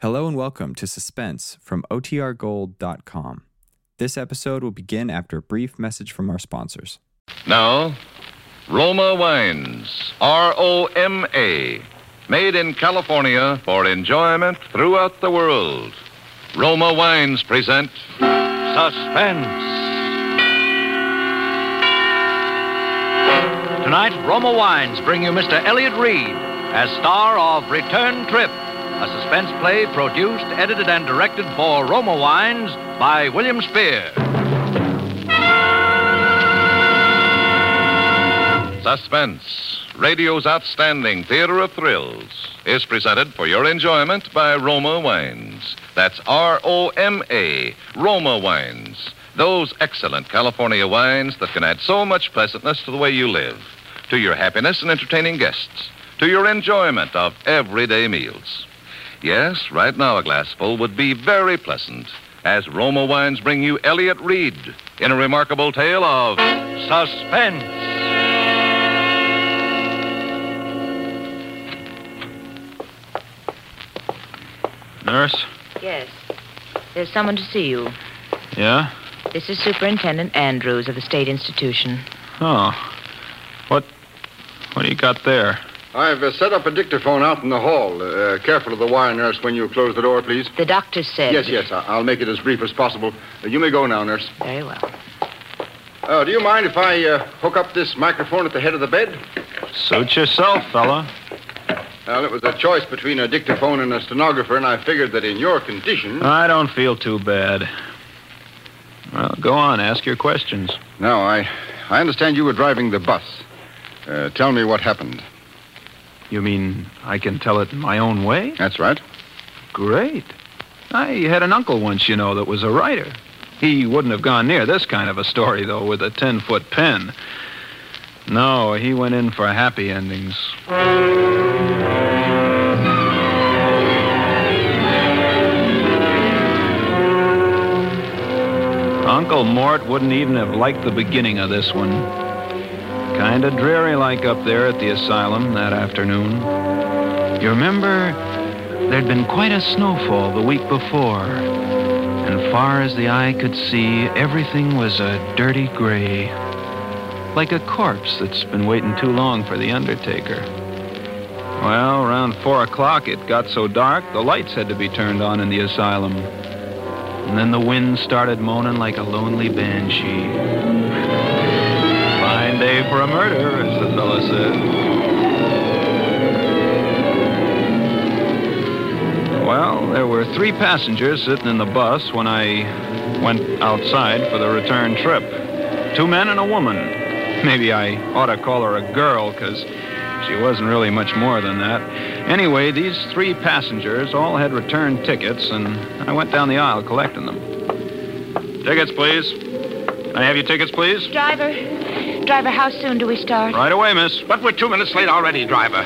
Hello and welcome to Suspense from OTRGold.com. This episode will begin after a brief message from our sponsors. Now, Roma Wines, R O M A, made in California for enjoyment throughout the world. Roma Wines present Suspense. Tonight, Roma Wines bring you Mr. Elliott Reid as star of Return Trip, a suspense play produced, edited, and directed for Roma Wines by William Spier. Suspense, radio's outstanding theater of thrills, is presented for your enjoyment by Roma Wines. That's R O M A, Roma Wines. Those excellent California wines that can add so much pleasantness to the way you live, to your happiness in entertaining guests, to your enjoyment of everyday meals. Yes, right now a glassful would be very pleasant as Roma Wines bring you Elliott Reid in a remarkable tale of Suspense. Nurse? Yes. There's someone to see you. Yeah? This is Superintendent Andrews of the State Institution. Oh. What what do you got there? I've uh, set up a dictaphone out in the hall. Uh, careful of the wire, nurse, when you close the door, please. The doctor said. Yes, yes, I- I'll make it as brief as possible. Uh, you may go now, nurse. Very well. Uh, do you mind if I uh, hook up this microphone at the head of the bed? Suit yourself, fella. Well, it was a choice between a dictaphone and a stenographer, and I figured that in your condition. I don't feel too bad. Well, go on, ask your questions. Now, I, I understand you were driving the bus. Uh, tell me what happened. You mean I can tell it in my own way? That's right. Great. I had an uncle once, you know, that was a writer. He wouldn't have gone near this kind of a story, though, with a 10 foot pen. No, he went in for happy endings. Uncle Mort wouldn't even have liked the beginning of this one. Kinda dreary like up there at the asylum that afternoon. You remember, there'd been quite a snowfall the week before. And far as the eye could see, everything was a dirty gray. Like a corpse that's been waiting too long for the undertaker. Well, around four o'clock, it got so dark, the lights had to be turned on in the asylum. And then the wind started moaning like a lonely banshee. Day for a murder, as the fella said. Well, there were three passengers sitting in the bus when I went outside for the return trip. Two men and a woman. Maybe I ought to call her a girl, because she wasn't really much more than that. Anyway, these three passengers all had return tickets, and I went down the aisle collecting them. Tickets, please. Can I have your tickets, please? Driver, driver, how soon do we start? Right away, miss. But we're two minutes late already, driver.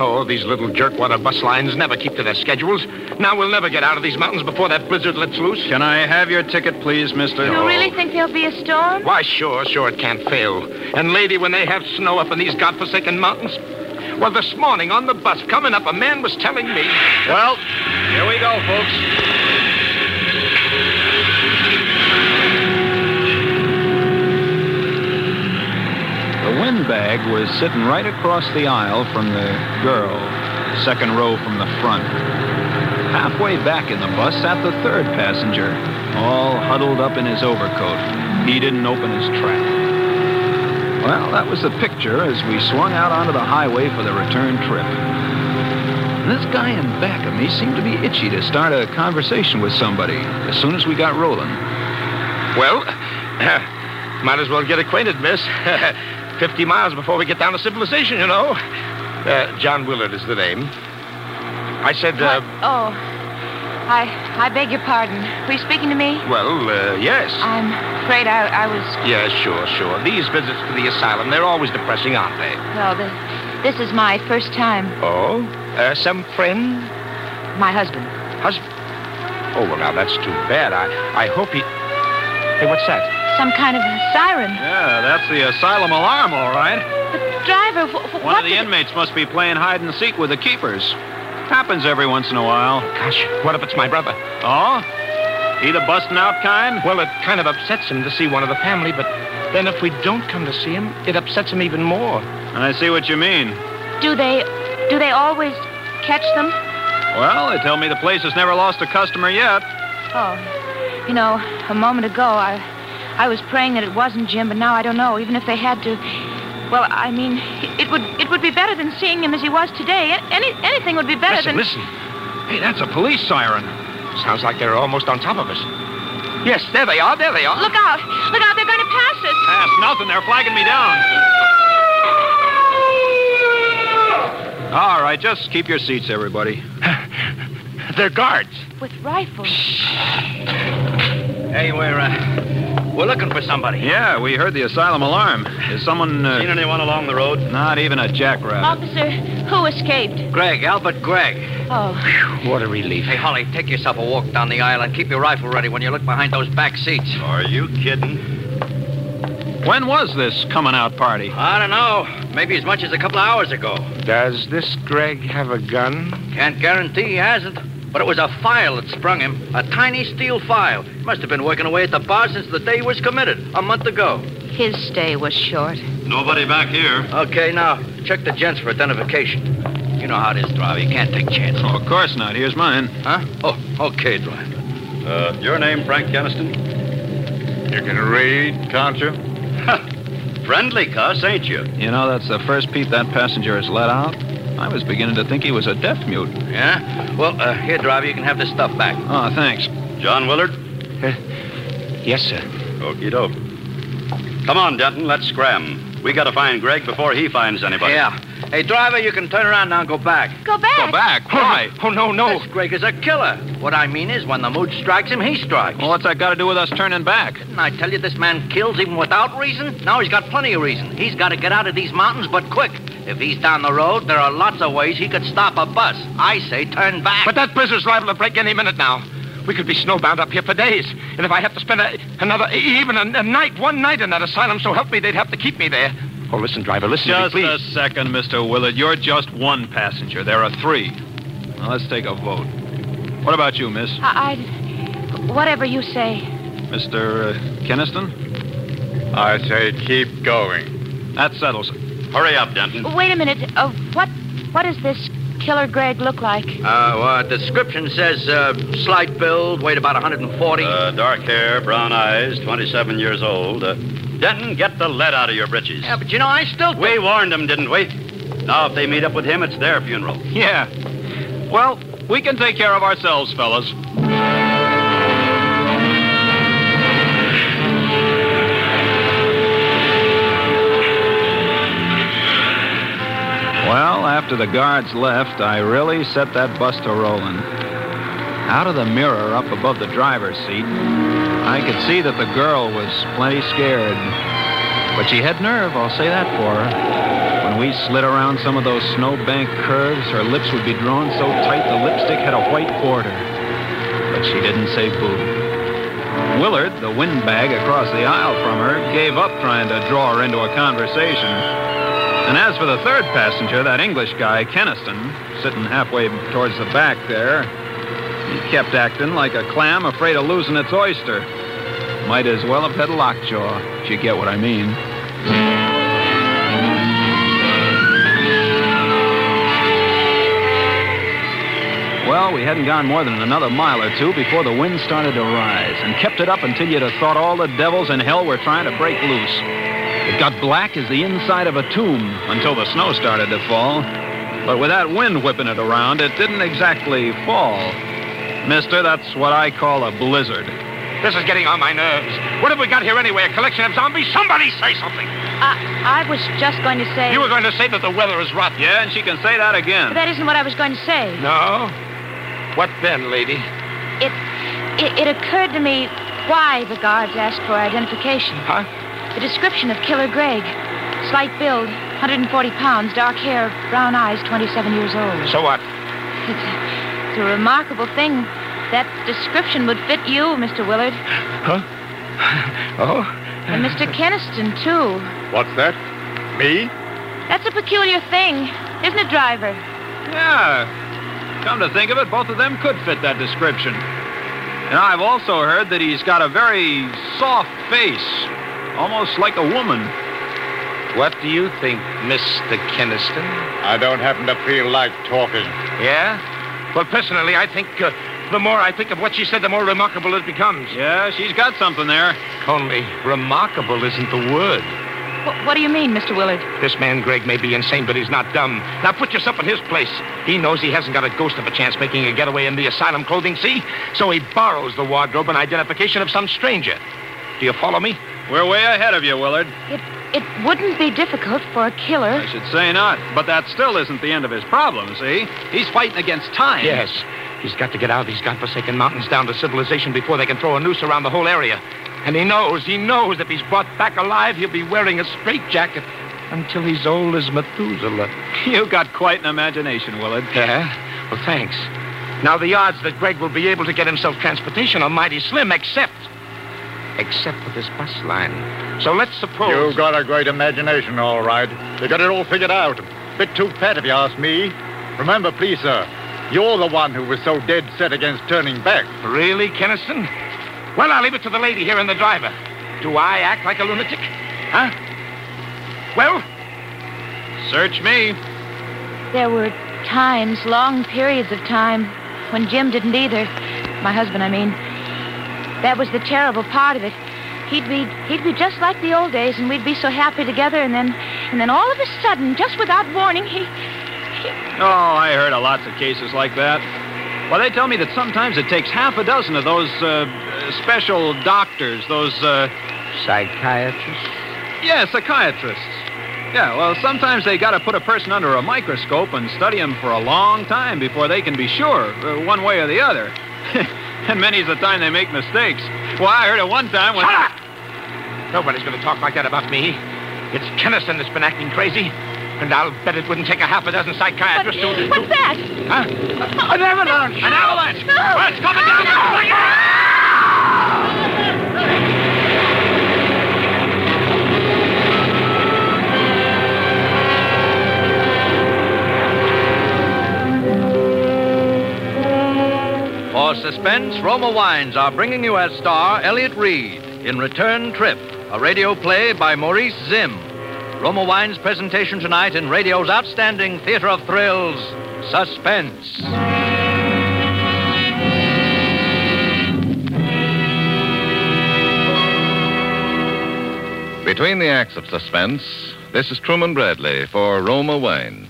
Oh, these little jerkwater bus lines never keep to their schedules. Now we'll never get out of these mountains before that blizzard lets loose. Can I have your ticket, please, mister? You really think there'll be a storm? Why, sure, sure, it can't fail. And, lady, when they have snow up in these godforsaken mountains. Well, this morning on the bus coming up, a man was telling me. Well, here we go, folks. The windbag was sitting right across the aisle from the girl, second row from the front. Halfway back in the bus sat the third passenger, all huddled up in his overcoat. He didn't open his trap. Well, that was the picture as we swung out onto the highway for the return trip. This guy in back of me seemed to be itchy to start a conversation with somebody as soon as we got rolling. Well, might as well get acquainted, miss. Fifty miles before we get down to civilization, you know. Uh, John Willard is the name. I said, uh, Oh, I I beg your pardon. Were you speaking to me? well, uh, yes. I'm afraid I, I was. Yeah, sure, sure. These visits to the asylum, they're always depressing, aren't they? Well, the, this is my first time. Oh? Uh, some friend? My husband. Husband? Oh, well, now, that's too bad. I, I hope he... Hey, what's that? Some kind of a siren. Yeah, that's the asylum alarm, all right. But driver, wh- wh- One what of the did- inmates must be playing hide and seek with the keepers. Happens every once in a while. Gosh, what if it's my brother? Oh? He the busting out kind? Well, it kind of upsets him to see one of the family, but then if we don't come to see him, it upsets him even more. And I see what you mean. Do they do they always catch them? Well, they tell me the place has never lost a customer yet. Oh. You know, a moment ago I I was praying that it wasn't Jim, but now I don't know, even if they had to well, I mean, it would it would be better than seeing him as he was today. Any anything would be better Listen, than listen. Hey, that's a police siren. Sounds like they're almost on top of us. Yes, there they are. There they are. Look out! Look out! They're going to pass us. Pass nothing. They're flagging me down. All right, just keep your seats, everybody. They're guards. With rifles. Hey, we're, uh, we're looking for somebody. Yeah, we heard the asylum alarm. Is someone. Uh, Seen anyone along the road? Not even a jackrabbit. Officer, who escaped? Greg, Albert Gregg. Oh, What a relief. Hey, Holly, take yourself a walk down the aisle and keep your rifle ready when you look behind those back seats. Are you kidding? When was this coming out party? I don't know. Maybe as much as a couple of hours ago. Does this Greg have a gun? Can't guarantee he hasn't. But it was a file that sprung him. A tiny steel file. He Must have been working away at the bar since the day he was committed, a month ago. his stay was short. Nobody back here. Okay, now, check the gents for identification. You know how it is, driver. You can't take chances. Oh, of course not. Here's mine. Huh? Oh, okay, driver. Uh, your name, Frank Keniston? You can read, can't you? Friendly cuss, ain't you? You know, that's the first peep that passenger has let out. I was beginning to think he was a deaf mute. Yeah? Well, uh, here, driver, you can have this stuff back. Oh, thanks. John Willard? Yes, sir. Okie doke. Come on, Denton, let's scram. We gotta find Greg before he finds anybody. Yeah. Hey, driver, you can turn around now and go back. Go back. Go back. Why? Oh, no, no. This Greg is a killer. What I mean is, when the mood strikes him, he strikes. Well, what's that got to do with us turning back? Didn't I tell you this man kills even without reason? Now he's got plenty of reason. He's got to get out of these mountains, but quick. If he's down the road, there are lots of ways he could stop a bus. I say turn back. But that prisoner's liable to break any minute now. We could be snowbound up here for days. And if I have to spend a, another, even a, a night, one night in that asylum, so help me, they'd have to keep me there. Oh, listen, driver, listen Just to me, please. Just a second, Mr. Willard. You're just one passenger. There are three. Now, let's take a vote. What about you, miss? I, I whatever you say. Mr. Uh, Keniston? I say keep going. That settles it. Hurry up, Denton. Wait a minute. Uh, what what does this killer Greg look like? Uh, well, description says uh, slight build, weight about 140. Uh, dark hair, brown eyes, 27 years old. Denton, get the lead out of your britches. yeah, but you know, I still We warned them, didn't we? Now, if they meet up with him, it's their funeral. Yeah. Well, we can take care of ourselves, fellas. Well, after the guards left, I really set that bus to rolling. Out of the mirror up above the driver's seat, I could see that the girl was plenty scared. But she had nerve, I'll say that for her. When we slid around some of those snowbank curves, her lips would be drawn so tight the lipstick had a white border. But she didn't say boo. Willard, the windbag across the aisle from her, gave up trying to draw her into a conversation. And as for the third passenger, that English guy, Keniston, sitting halfway towards the back there, he kept acting like a clam afraid of losing its oyster. Might as well have had a lockjaw, if you get what I mean. Well, we hadn't gone more than another mile or two before the wind started to rise and kept it up until you'd have thought all the devils in hell were trying to break loose. It got black as the inside of a tomb until the snow started to fall. But with that wind whipping it around, it didn't exactly fall. Mister, that's what I call a blizzard. This is getting on my nerves. What have we got here anyway? A collection of zombies? Somebody say something. I I was just going to say. You were going to say that the weather is rotten. Yeah, and she can say that But again. that isn't what I was going to say. No? What then, lady? It, it it occurred to me why the guards asked for identification. Huh? The description of Killer Greg. Slight build, 140 pounds, dark hair, brown eyes, 27 years old. So what? It's a, it's a remarkable thing. That description would fit you, Mr. Willard. Huh? Oh? And Mr. Keniston, too. What's that? Me? That's a peculiar thing, isn't it, driver? Yeah. Come to think of it, both of them could fit that description. And I've also heard that he's got a very soft face, almost like a woman. What do you think, Mr. Keniston? I don't happen to feel like talking. Yeah? Well, personally, I think uh, the more I think of what she said, the more remarkable it becomes. Yeah, she's got something there. Only remarkable isn't the word. Wh- what do you mean, Mr. Willard? This man, Greg, may be insane, but he's not dumb. Now put yourself in his place. He knows he hasn't got a ghost of a chance making a getaway in the asylum clothing, see? So he borrows the wardrobe and identification of some stranger. Do you follow me? We're way ahead of you, Willard. It it wouldn't be difficult for a killer. I should say not. But that still isn't the end of his problem, see? He's fighting against time. Yes. He's got to get out of these godforsaken mountains down to civilization before they can throw a noose around the whole area. And he knows, he knows if he's brought back alive, he'll be wearing a straitjacket until he's old as Methuselah. You've got quite an imagination, Willard. Yeah? Well, thanks. Now, the odds that Greg will be able to get himself transportation are mighty slim, except. Except for this bus line. So let's suppose. You've got a great imagination, all right. You got it all figured out. Bit too fat, if you ask me. Remember, please, sir, you're the one who was so dead set against turning back. Really, Keniston? Well, I'll leave it to the lady here and the driver. Do I act like a lunatic? Huh? Well, Search me. There were times, long periods of time, when Jim didn't either. My husband, I mean. That was the terrible part of it. He'd be he'd be just like the old days, and we'd be so happy together, and then and then all of a sudden, just without warning, he Oh, I heard of lots of cases like that. Well, they tell me that sometimes it takes half a dozen of those uh, special doctors, those, uh, psychiatrist. yeah, psychiatrists. Yeah, well, sometimes they got to put a person under a microscope and study him for a long time before they can be sure, uh, one way or the other. and many's the time they make mistakes. Well, I heard it one time when. Shut up! Nobody's going to talk like that about me. It's Keniston that's been acting crazy. And I'll bet it wouldn't take a half a dozen psychiatrists to... What's that? Huh? An avalanche! An avalanche! Well, it's coming down now! For suspense, Roma Wines are bringing you as star Elliott Reid in Return Trip, a radio play by Maurice Zimm. Roma Wines' presentation tonight in radio's outstanding theater of thrills, Suspense. Between the acts of suspense, this is Truman Bradley for Roma Wines.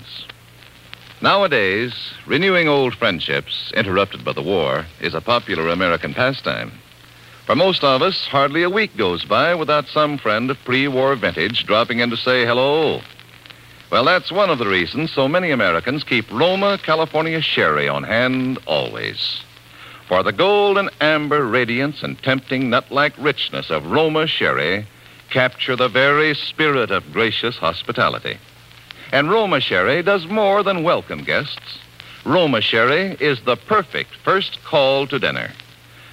Nowadays, renewing old friendships interrupted by the war is a popular American pastime. For most of us, hardly a week goes by without some friend of pre war vintage dropping in to say hello. Well, that's one of the reasons so many Americans keep Roma California Sherry on hand always. For the gold and amber radiance and tempting nut like richness of Roma Sherry capture the very spirit of gracious hospitality. And Roma Sherry does more than welcome guests. Roma Sherry is the perfect first call to dinner.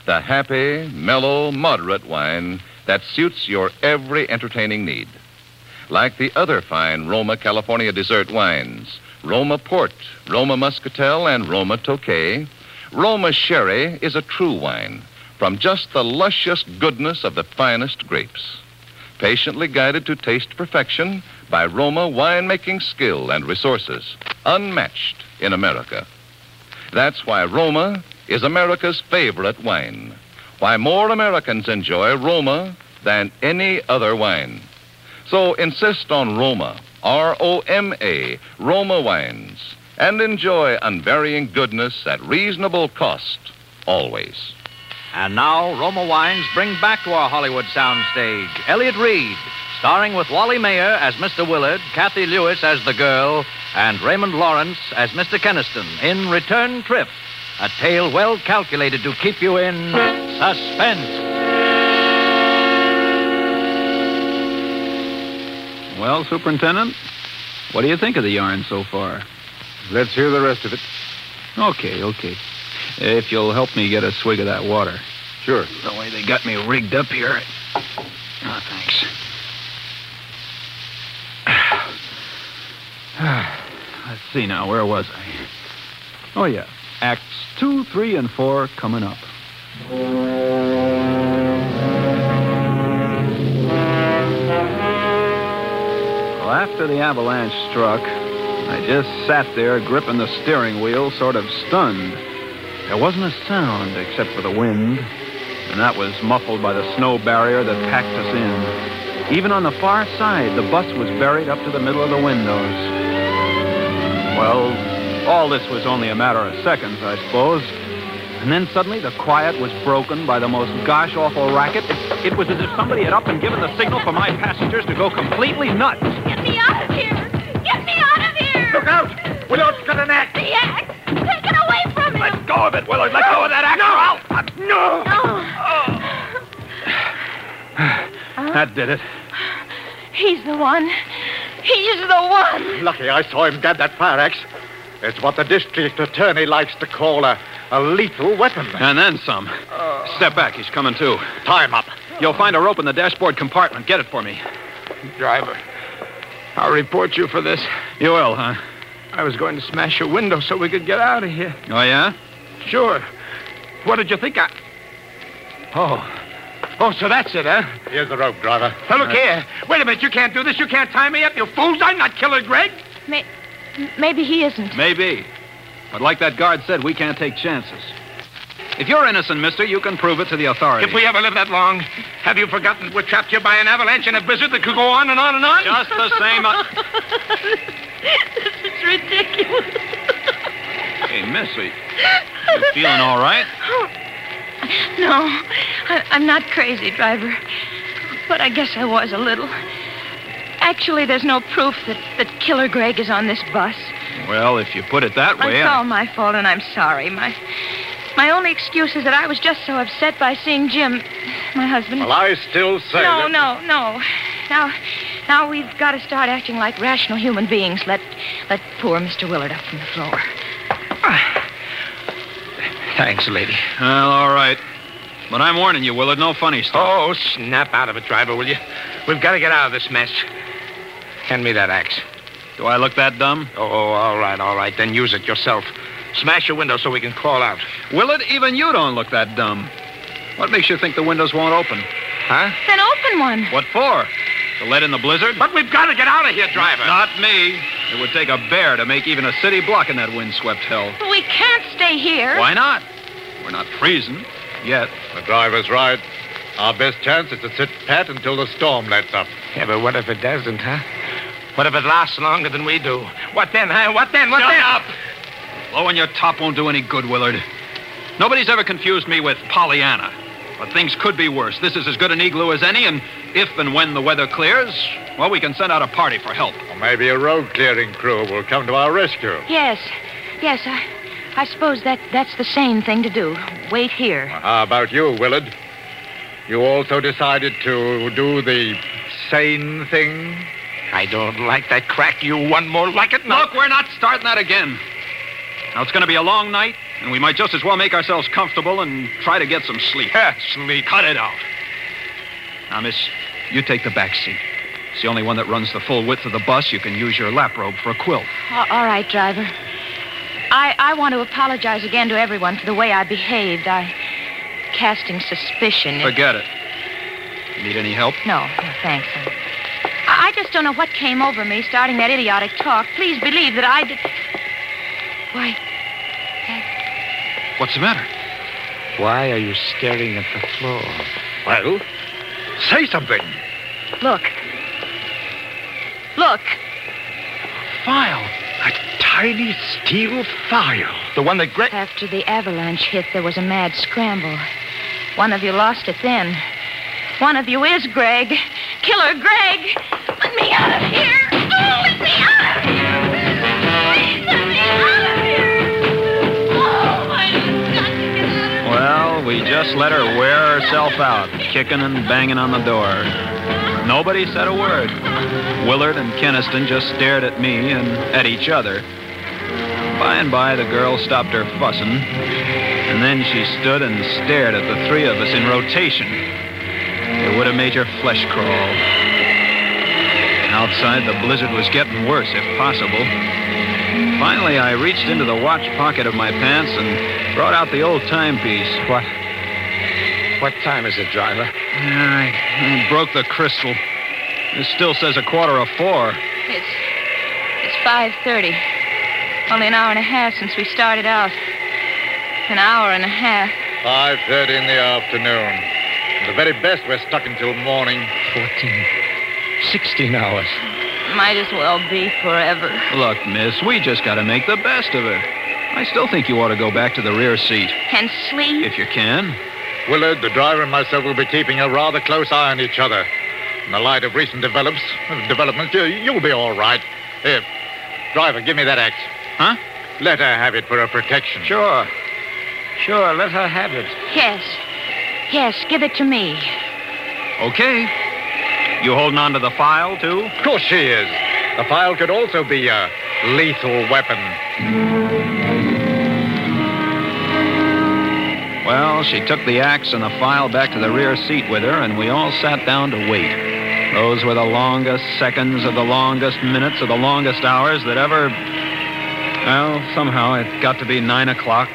The happy, mellow, moderate wine that suits your every entertaining need. Like the other fine Roma California dessert wines, Roma Port, Roma Muscatel, and Roma Tokay, Roma Sherry is a true wine from just the luscious goodness of the finest grapes patiently guided to taste perfection by Roma winemaking skill and resources, unmatched in America. That's why Roma is America's favorite wine, why more Americans enjoy Roma than any other wine. So insist on Roma, R O M A, Roma wines, and enjoy unvarying goodness at reasonable cost, always. And now, Roma Wines bring back to our Hollywood soundstage Elliott Reid, starring with Wally Maher as Mr. Willard, Cathy Lewis as the girl, and Raymond Lawrence as Mr. Keniston in Return Trip, a tale well calculated to keep you in suspense. Well, Superintendent, what do you think of the yarn so far? Let's hear the rest of it. Okay, okay. If you'll help me get a swig of that water. Sure. The way they got me rigged up here. Oh, thanks. Ah, Let's see now, where was I? Oh, yeah. Acts 2, 3, and 4 coming up. Well, after the avalanche struck, I just sat there gripping the steering wheel, sort of stunned. There wasn't a sound except for the wind, and that was muffled by the snow barrier that packed us in. Even on the far side, the bus was buried up to the middle of the windows. Well, all this was only a matter of seconds, I suppose. And then suddenly the quiet was broken by the most gosh awful racket. It, it was as if somebody had up and given the signal for my passengers to go completely nuts. Get me out of here! Get me out of here! Look out! Willard's got an axe. The axe! Take it away from him! Let go of it, Willard. Let go of that axe. No! Uh, no! Oh. That did it. He's the one. He's the one. Lucky I saw him grab that fire axe. It's what the district attorney likes to call a, a lethal weapon. And then some. Step back, he's coming too. Tie him up. You'll find a rope in the dashboard compartment. Get it for me. Driver, I'll report you for this. You will, huh? I was going to smash your window so we could get out of here. Oh, yeah? Sure. What did you think I... Oh. Oh, so that's it, huh? Here's the rope, driver. Now, look here. Wait a minute. You can't do this. You can't tie me up, you fools. I'm not Killer Greg. May- maybe he isn't. Maybe. But like that guard said, we can't take chances. If you're innocent, mister, you can prove it to the authorities. If we ever live that long, have you forgotten we're trapped here by an avalanche and a blizzard that could go on and on and on? Just the same. uh, this is ridiculous. Hey, Missy. You feeling all right? No, I, I'm not crazy, driver. But I guess I was a little. Actually, there's no proof that, that Killer Greg is on this bus. Well, if you put it that way, it's I- all my fault, and I'm sorry. My my only excuse is that I was just so upset by seeing Jim, my husband. Well, I still say no, that... no, no. Now, now we've got to start acting like rational human beings. Let let poor Mr. Willard up from the floor. Thanks, lady. Well, all right. But I'm warning you, Willard, no funny stuff. Oh, snap out of it, driver, will you? We've got to get out of this mess. Hand me that axe. Do I look that dumb? Oh, all right, all right. Then use it yourself. Smash your window so we can crawl out. Willard, even you don't look that dumb. What makes you think the windows won't open? Huh? Then open one. What for? To let in the blizzard? But we've got to get out of here, driver. Not me. It would take a bear to make even a city block in that windswept hell. We can't stay here. Why not? We're not freezing. Yet. The driver's right. Our best chance is to sit pat until the storm lets up. Yeah, but what if it doesn't, huh? What if it lasts longer than we do? What then, huh? What then? What Shut then? up! Blowing your top won't do any good, Willard. Nobody's ever confused me with Pollyanna. But things could be worse. This is as good an igloo as any, and if and when the weather clears, well, we can send out a party for help. Or maybe a road clearing crew will come to our rescue. Yes, yes. I, I suppose that that's the sane thing to do. Wait here. How about you, Willard? You also decided to do the sane thing? I don't like that crack. You one more like it? No. Look, we're not starting that again. Now, it's going to be a long night, and we might just as well make ourselves comfortable and try to get some sleep. sleep. Cut it out. Now, miss, you take the back seat. It's the only one that runs the full width of the bus. You can use your lap robe for a quilt. A- all right, driver. I, I want to apologize again to everyone for the way I behaved. I casting suspicion. It- Forget it. Need any help? No, no, thanks. I, I just don't know what came over me starting that idiotic talk. Please believe that I did. Why, What's the matter? Why are you staring at the floor? Well, say something. look. Look. File. A tiny steel file. The one that Greg. After the avalanche hit, there was a mad scramble. One of you lost it then. One of you is Greg. Killer Greg. Let me out of here. We just let her wear herself out, kicking and banging on the door. Nobody said a word. Willard and Keniston just stared at me and at each other. By and by, the girl stopped her fussing, and then she stood and stared at the three of us in rotation. It would have made your flesh crawl. Outside, the blizzard was getting worse, if possible. Finally, I reached into the watch pocket of my pants and brought out the old timepiece. What? What time is it, driver? I, I broke the crystal. It still says a quarter of four. It's it's five thirty. Only an hour and a half since we started out. An hour and a half. 5.30 in the afternoon. The very best we're stuck until morning. 14. 16 hours. Might as well be forever. Look, miss, we just got to make the best of it. I still think you ought to go back to the rear seat, And sleep. if you can. Willard, the driver, and myself will be keeping a rather close eye on each other. In the light of recent develops, developments, you, you'll be all right. Here, driver, give me that axe. Huh? Let her have it for her protection. Sure. Sure, let her have it. Yes. Yes, give it to me. Okay. You holding on to the file, too? Of course she is. The file could also be a lethal weapon. Well, she took the axe and the file back to the rear seat with her, and we all sat down to wait. Those were the longest seconds of the longest minutes of the longest hours that ever. Well, somehow it got to be nine o'clock,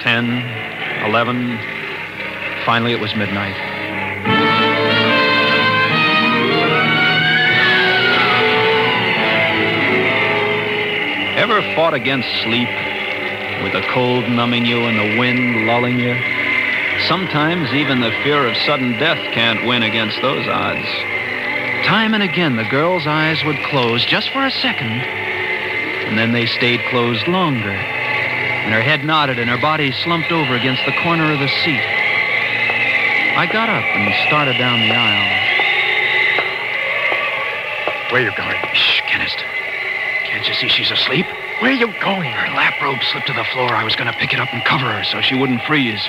ten, eleven. Finally, it was midnight. Fought against sleep? With the cold numbing you and the wind lulling you? Sometimes even the fear of sudden death can't win against those odds. Time and again, the girl's eyes would close just for a second, and then they stayed closed longer. And her head nodded and her body slumped over against the corner of the seat. I got up and started down the aisle. Where you going? Shh, Kennist. Can't you see she's asleep? Where are you going? Her lap robe slipped to the floor. I was going to pick it up and cover her so she wouldn't freeze.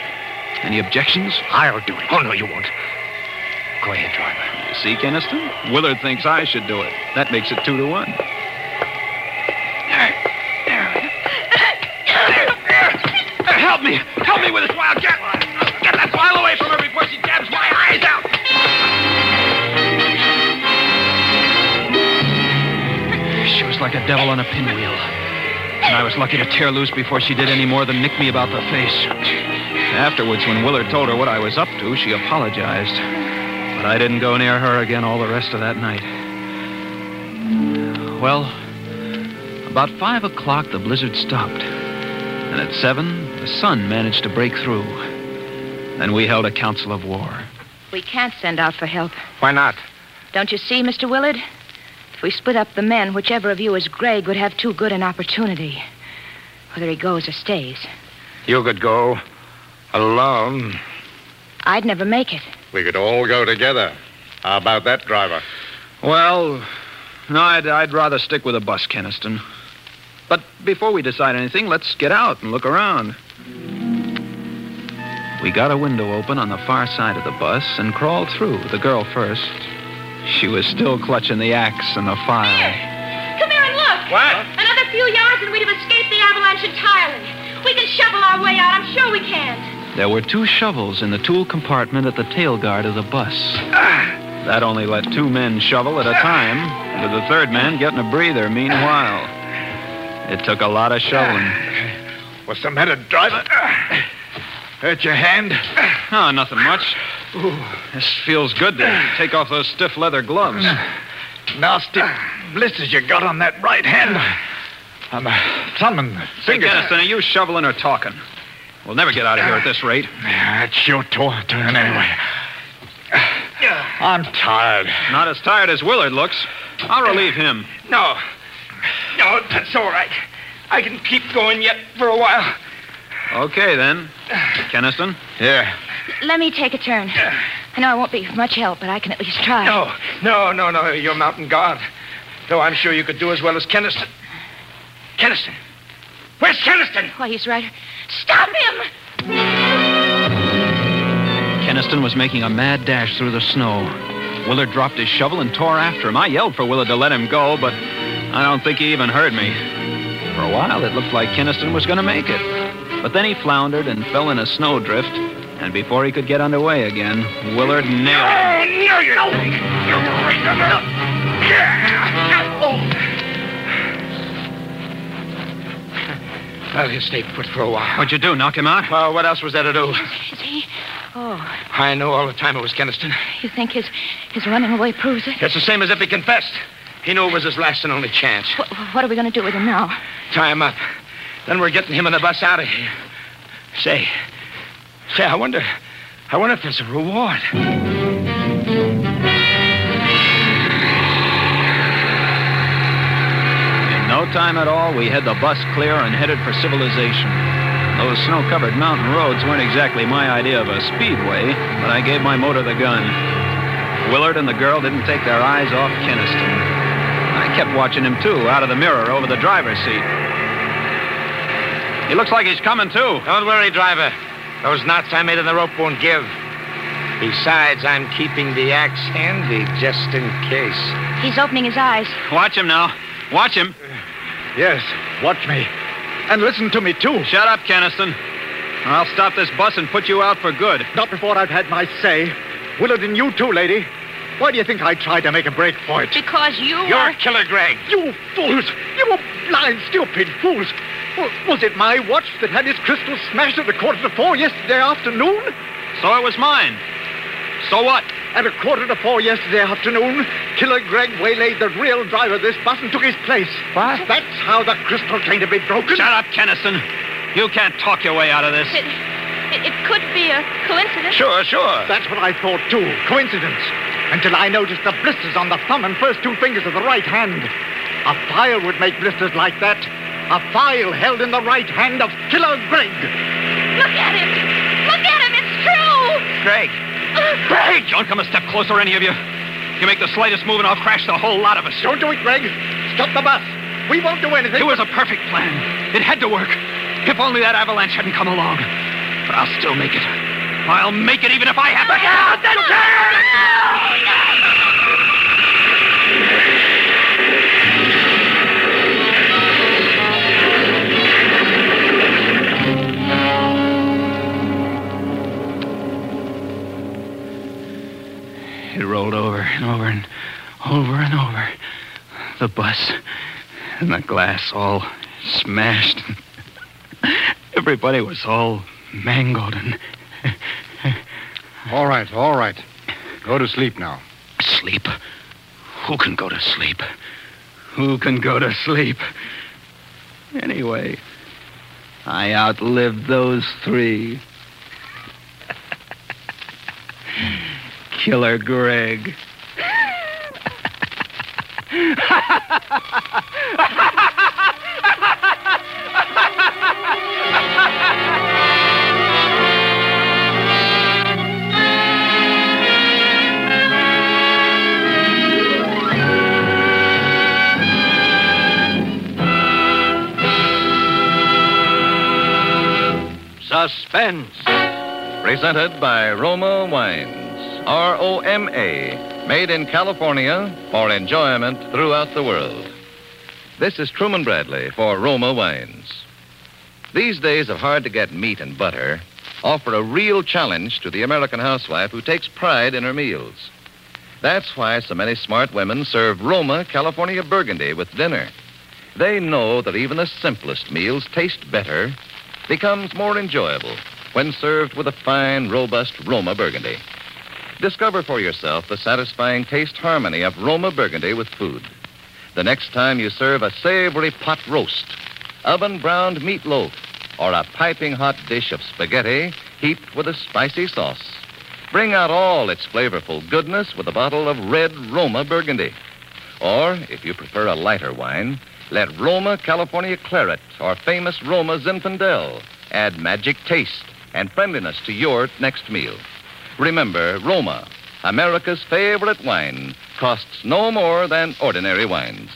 Any objections? I'll do it. Oh, no, you won't. Go ahead, driver. You See, Keniston? Willard thinks I should do it. That makes it two to one. There. Help me! Help me with this wild cat! Get that file away from her before she jabs my eyes out! She was like a devil on a pinwheel. And I was lucky to tear loose before she did any more than nick me about the face. Afterwards, when Willard told her what I was up to, she apologized. But I didn't go near her again all the rest of that night. Well, about five o'clock, the blizzard stopped. And at seven, the sun managed to break through. Then we held a council of war. We can't send out for help. Why not? Don't you see, Mr. Willard? If we split up the men, whichever of you is Greg would have too good an opportunity. Whether he goes or stays. You could go alone. I'd never make it. We could all go together. How about that, driver? Well, no, I'd, I'd rather stick with a bus, Keniston. But before we decide anything, let's get out and look around. We got a window open on the far side of the bus and crawled through, the girl first. She was still clutching the axe and the file. Here! Come here and look. What? Another few yards and we'd have escaped the avalanche entirely. We can shovel our way out. I'm sure we can. There were two shovels in the tool compartment at the tail guard of the bus. That only let two men shovel at a time, with the third man getting a breather meanwhile. It took a lot of shoveling. What's the matter, driver? Hurt your hand? Oh, nothing much. This feels good to take off those stiff leather gloves. Nasty blisters you got on that right hand. On the uh, thumb and Hey, finger. Keniston, are you shoveling or talking? We'll never get out of here at this rate. Yeah, it's your turn anyway. I'm tired. Not as tired as Willard looks. I'll relieve him. No. No, that's all right. I can keep going yet for a while. Okay, then. Keniston? Yeah. Let me take a turn. I know I won't be much help, but I can at least try. No, no, no, no. You're mountain guard. Though I'm sure you could do as well as Keniston. Keniston. Where's Keniston? Why, he's right. Stop him! Keniston was making a mad dash through the snow. Willard dropped his shovel and tore after him. I yelled for Willard to let him go, but I don't think he even heard me. For a while, it looked like Keniston was going to make it. But then he floundered and fell in a snowdrift, and before he could get underway again, Willard nailed him. Oh, no, you don't. Well, he'll stay put for a while. What'd you do, knock him out? Well, what else was there to do? Oh, Is he? Oh, I know all the time it was Keniston. you think his his running away proves it? It's the same as if he confessed. He knew it was his last and only chance. What, what are we going to do with him now? Tie him up. Then we're getting him and the bus out of here. Say, say, I wonder, I wonder if there's a reward. In no time at all, we had the bus clear and headed for civilization. Those snow-covered mountain roads weren't exactly my idea of a speedway, but I gave my motor the gun. Willard and the girl didn't take their eyes off Keniston. I kept watching him, too, out of the mirror over the driver's seat. He looks like he's coming, too. Don't worry, driver. Those knots I made in the rope won't give. Besides, I'm keeping the axe handy just in case. He's opening his eyes. Watch him now. Watch him. Yes, watch me. And listen to me, too. Shut up, Keniston. I'll stop this bus and put you out for good. Not before I've had my say. Willard and you, too, lady. Why do you think I tried to make a break for it? Because you You're were... Killer Greg. You fools! You were blind, stupid fools! Was it my watch that had its crystal smashed at a quarter to four yesterday afternoon? So it was mine. So what? At a quarter to four yesterday afternoon, Killer Greg waylaid the real driver of this bus and took his place. What? That's how the crystal came to be broken. Shut up, Keniston. You can't talk your way out of this. It, it, it could be a coincidence. Sure, sure. That's what I thought, too. Coincidence. Until I noticed the blisters on the thumb and first two fingers of the right hand. A file would make blisters like that. A file held in the right hand of Killer Greg. Look at him! Look at him! It's true! Greg. Greg! Don't come a step closer, any of you. You make the slightest move and I'll crash the whole lot of us. Don't do it, Greg. Stop the bus. We won't do anything. It was a perfect plan. It had to work. If only that avalanche hadn't come along. But I'll still make it. I'll make it even if I have to. out! Bus and the glass all smashed. Everybody was all mangled and All right, all right. Go to sleep now. sleep. Who can go to sleep? Who can go to sleep? Anyway, I outlived those three. Killer Greg. Suspense. Presented by Roma Wines. R O M A. Made in California for enjoyment throughout the world. This is Truman Bradley for Roma Wines. These days of hard to get meat and butter offer a real challenge to the American housewife who takes pride in her meals. That's why so many smart women serve Roma California Burgundy with dinner. They know that even the simplest meals taste better, becomes more enjoyable when served with a fine, robust Roma Burgundy. Discover for yourself the satisfying taste harmony of Roma Burgundy with food. The next time you serve a savory pot roast, oven browned meatloaf, or a piping hot dish of spaghetti heaped with a spicy sauce, bring out all its flavorful goodness with a bottle of red Roma Burgundy. Or, if you prefer a lighter wine, let Roma California Claret or famous Roma Zinfandel add magic taste and friendliness to your next meal. Remember, Roma, America's favorite wine, costs no more than ordinary wines.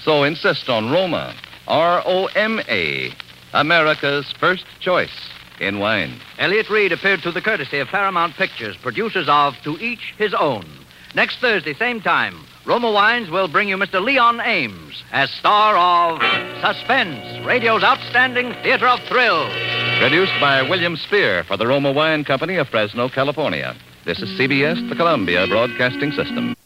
So insist on Roma, R O M A, America's first choice in wine. Elliott Reid appeared through the courtesy of Paramount Pictures, producers of To Each His Own. Next Thursday, same time, Roma Wines will bring you Mr. Leon Ames as star of Suspense, radio's outstanding theater of thrills. Produced by William Spier for the Roma Wine Company of Fresno, California. This is CBS, the Columbia Broadcasting System.